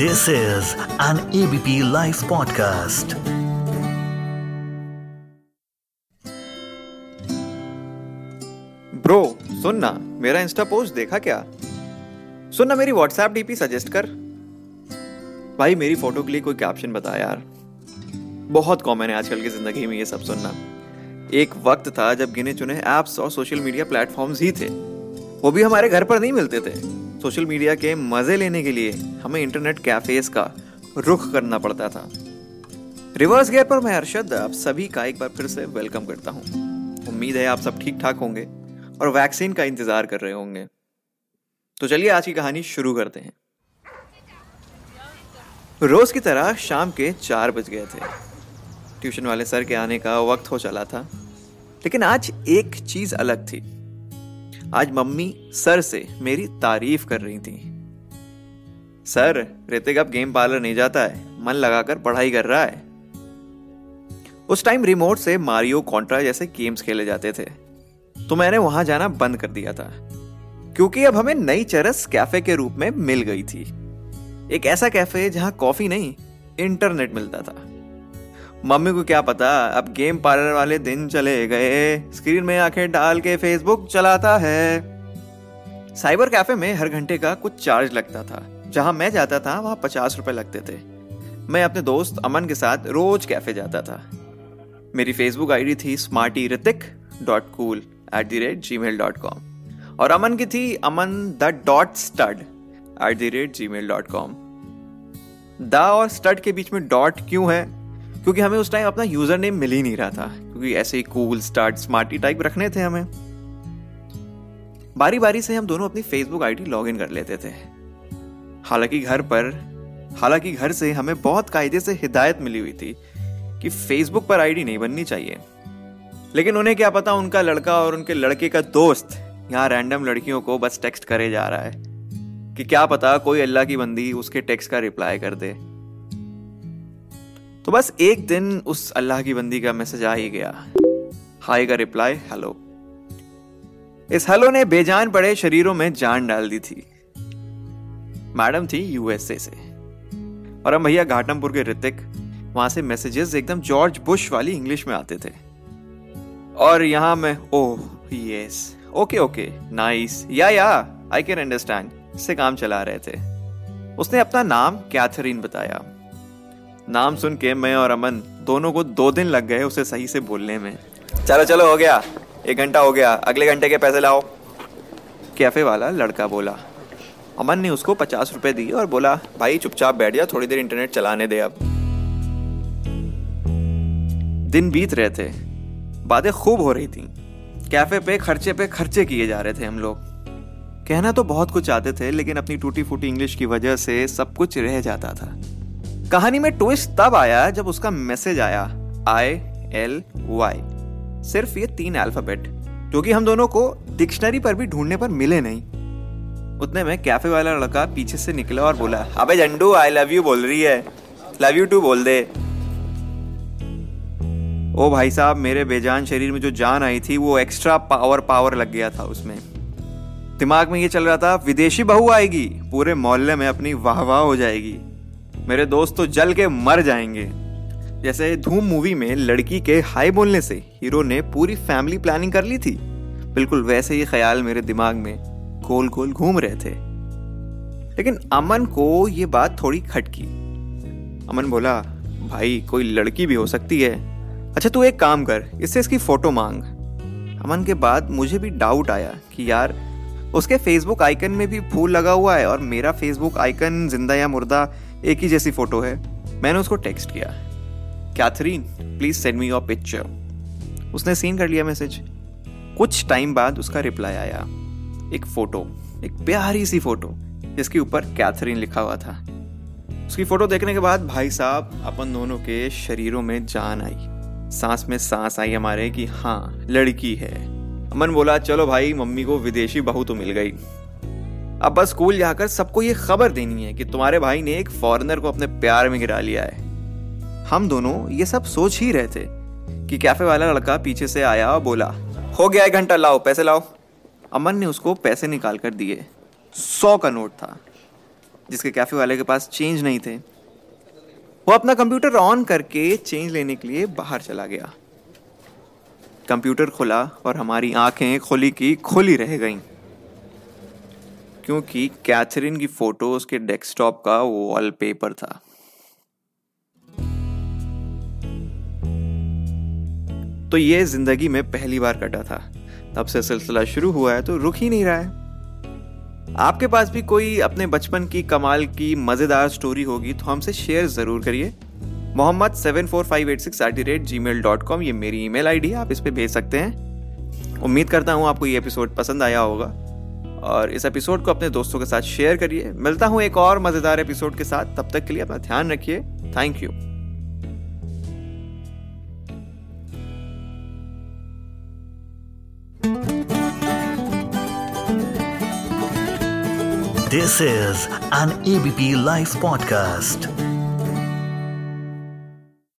This is an ABP Life podcast. Bro सुन ना मेरा Insta post देखा क्या? सुन ना मेरी व्हाट्सएप डीपी सजेस्ट कर। भाई, मेरी फ़ोटो के लिए कोई कैप्शन बता यार। बहुत कॉमन है आजकल की ज़िंदगी में ये सब सुनना एक वक्त था जब गिने चुने एप्स और सोशल मीडिया प्लेटफॉर्म्स ही थे। वो भी हमारे घर पर नहीं मिलते थे। सोशल मीडिया के मज़े लेने के लिए हमें इंटरनेट कैफेज का रुख करना पड़ता था। रिवर्स गेयर पर मैं अरशद आप सभी का एक बार फिर से वेलकम करता हूँ। उम्मीद है आप सब ठीक ठाक होंगे और वैक्सीन का इंतज़ार कर रहे होंगे। तो चलिए आज की कहानी शुरू करते हैं। रोज की तरह शाम के चार बज गए थे। ट्यूशन वाले सर के आने का वक्त हो चला था। लेकिन आज एक चीज़ अलग थी। आज मम्मी सर से मेरी तारीफ़ कर रही थी। सर, ऋतिक अब गेम पार्लर नहीं जाता है। मन लगाकर पढ़ाई कर रहा है। उस टाइम रिमोट से मारियो, कॉन्ट्रा जैसे गेम्स खेले जाते थे। तो मैंने वहाँ जाना बंद कर दिया था। क्योंकि अब हमें नई चरस कैफ़े के रूप में मिल गई थी। एक ऐसा कैफ़े जहाँ कॉफ़ी नहीं, इंटरनेट मिलता था। मम्मी को क्या पता, अब गेम पार्लर वाले दिन चले गए। स्क्रीन में आँखें डाल के फेसबुक चलाता है। साइबर कैफ़े में हर घंटे का कुछ चार्ज लगता था। जहाँ मैं जाता था, वहाँ पचास रुपए लगते थे। मैं अपने दोस्त अमन के साथ रोज कैफ़े जाता था। मेरी फेसबुक आईडी थी smarty Hrithik dot cool at the rate Gmail dot com और अमन की थी Aman the dot stud at the rate Gmail dot com the और स्टड के बीच में डॉट क्यों है? क्योंकि हमें उस टाइम अपना यूज़र नेम मिल ही नहीं रहा था, क्योंकि ऐसे ही कूल स्टार्ट स्मार्टी टाइप रखने थे हमें। बारी बारी से हम दोनों अपनी फेसबुक आईडी लॉग इन कर लेते थे। हालाँकि घर पर, हालाँकि घर से हमें बहुत कायदे से हिदायत मिली हुई थी कि फेसबुक पर आईडी नहीं बननी चाहिए। लेकिन उन्हें क्या पता, उनका लड़का और उनके लड़के का दोस्त यहाँ रैंडम लड़कियों को बस टेक्स्ट करे जा रहा है कि क्या पता कोई अल्लाह की बंदी उसके टेक्स्ट का रिप्लाई कर दे। तो बस एक दिन उस अल्लाह की बंदी का मैसेज आ ही गया। हाई का रिप्लाई, हेलो. इस हेलो ने बेजान पड़े शरीरों में जान डाल दी थी। मैडम थी यूएसए से। और हम भैया घाटमपुर के ऋतिक, वहाँ से मैसेजेस एकदम जॉर्ज बुश वाली इंग्लिश में आते थे। और यहाँ मैं, ओह, yes, okay okay, nice, yeah yeah, I can understand से काम चला रहे थे। उसने अपना नाम कैथरीन बताया। नाम सुन के मैं और अमन दोनों को दो दिन लग गए उसे सही से बोलने में। चलो चलो हो गया। एक घंटा हो गया। अगले घंटे के पैसे लाओ। कैफ़े वाला लड़का बोला अमन ने उसको पचास रुपए दिए और बोला भाई चुपचाप बैठ जा थोड़ी देर इंटरनेट चलाने दे अब। दिन बीत रहे थे। बातें खूब हो रही थी। कैफ़े पे खर्चे पे खर्चे किए जा रहे थे हम लोग। कहना तो बहुत कुछ आते थे लेकिन अपनी टूटी फूटी इंग्लिश की वजह से सब कुछ रह जाता था। कहानी में ट्विस्ट तब आया जब उसका मैसेज आया आई एल वाई सिर्फ़ ये तीन अल्फ़ाबेट जो कि हम दोनों को डिक्शनरी पर भी ढूँढने पर मिले नहीं। उतने में कैफ़े वाला लड़का पीछे से निकला और बोला, अबे जंडू आई लव यू बोल रही है। लव यू टू बोल दे। ओ भाई साहब, मेरे बेजान शरीर में जो जान आई थी, वो एक्स्ट्रा पावर पावर लग गया था उसमें। दिमाग में ये चल रहा था, विदेशी बहू आएगी, पूरे मोहल्ले में अपनी वाह वाह हो जाएगी। मेरे दोस्त तो जल के मर जाएँगे। जैसे धूम मूवी में लड़की के हाई बोलने से हीरो ने पूरी फैमिली प्लानिंग कर ली थी। बिल्कुल वैसे ही ख्याल मेरे दिमाग में गोल गोल घूम रहे थे। लेकिन अमन को ये बात थोड़ी खटकी। अमन बोला, भाई, कोई लड़की भी हो सकती है। अच्छा तू एक काम कर, इससे इसकी फ़ोटो मांग। अमन के बाद मुझे भी डाउट आया कि यार, उसके फेसबुक आइकन में भी फूल लगा हुआ है और मेरा फेसबुक आइकन ज़िंदा या मुर्दा एक ही जैसी फ़ोटो है। मैंने उसको टेक्स्ट किया। Catherine please send me your picture उसने सीन कर लिया मैसेज कुछ टाइम बाद उसका रिप्लाई आया। एक फ़ोटो एक प्यारी सी फ़ोटो जिसके ऊपर कैथरीन लिखा हुआ था। उसकी फ़ोटो देखने के बाद भाई साहब, अपन दोनों के शरीरों में जान आई। सांस में सांस आई हमारे कि हाँ लड़की है। अमन बोला, चलो भाई, मम्मी को विदेशी बहू तो मिल गई। अब बस स्कूल जाकर सबको ये खबर देनी है कि तुम्हारे भाई ने एक फॉरेनर को अपने प्यार में गिरा लिया है। हम दोनों ये सब सोच ही रहे थे कि कैफ़े वाला लड़का पीछे से आया और बोला, हो गया एक घंटा, लाओ, पैसे लाओ। अमन ने उसको पैसे निकाल कर दिए। सौ का नोट था, जिसके कैफ़े वाले के पास चेंज नहीं थे। वो अपना कंप्यूटर ऑन करके चेंज लेने के लिए बाहर चला गया। कंप्यूटर खुला और हमारी आँखें खुली की, खुली रह गईं। क्योंकि कैथरीन की फ़ोटो उसके डेस्कटॉप का वॉलपेपर था। तो ये ज़िंदगी में पहली बार कटा था। तब से सिलसिला शुरू हुआ है तो रुक ही नहीं रहा है। आपके पास भी कोई अपने बचपन की कमाल की मज़ेदार स्टोरी होगी तो हमसे शेयर ज़रूर करिए। Mohammed seven four five eight six at the rate Gmail dot com ये मेरी ईमेल आईडी है, आप इस पर भेज सकते हैं। उम्मीद करता हूँ आपको ये एपिसोड पसंद आया होगा। और इस एपिसोड को अपने दोस्तों के साथ शेयर करिए। मिलता हूँ एक और मज़ेदार एपिसोड के साथ। तब तक के लिए अपना ध्यान रखिए। Thank you This is an ABP Life podcast.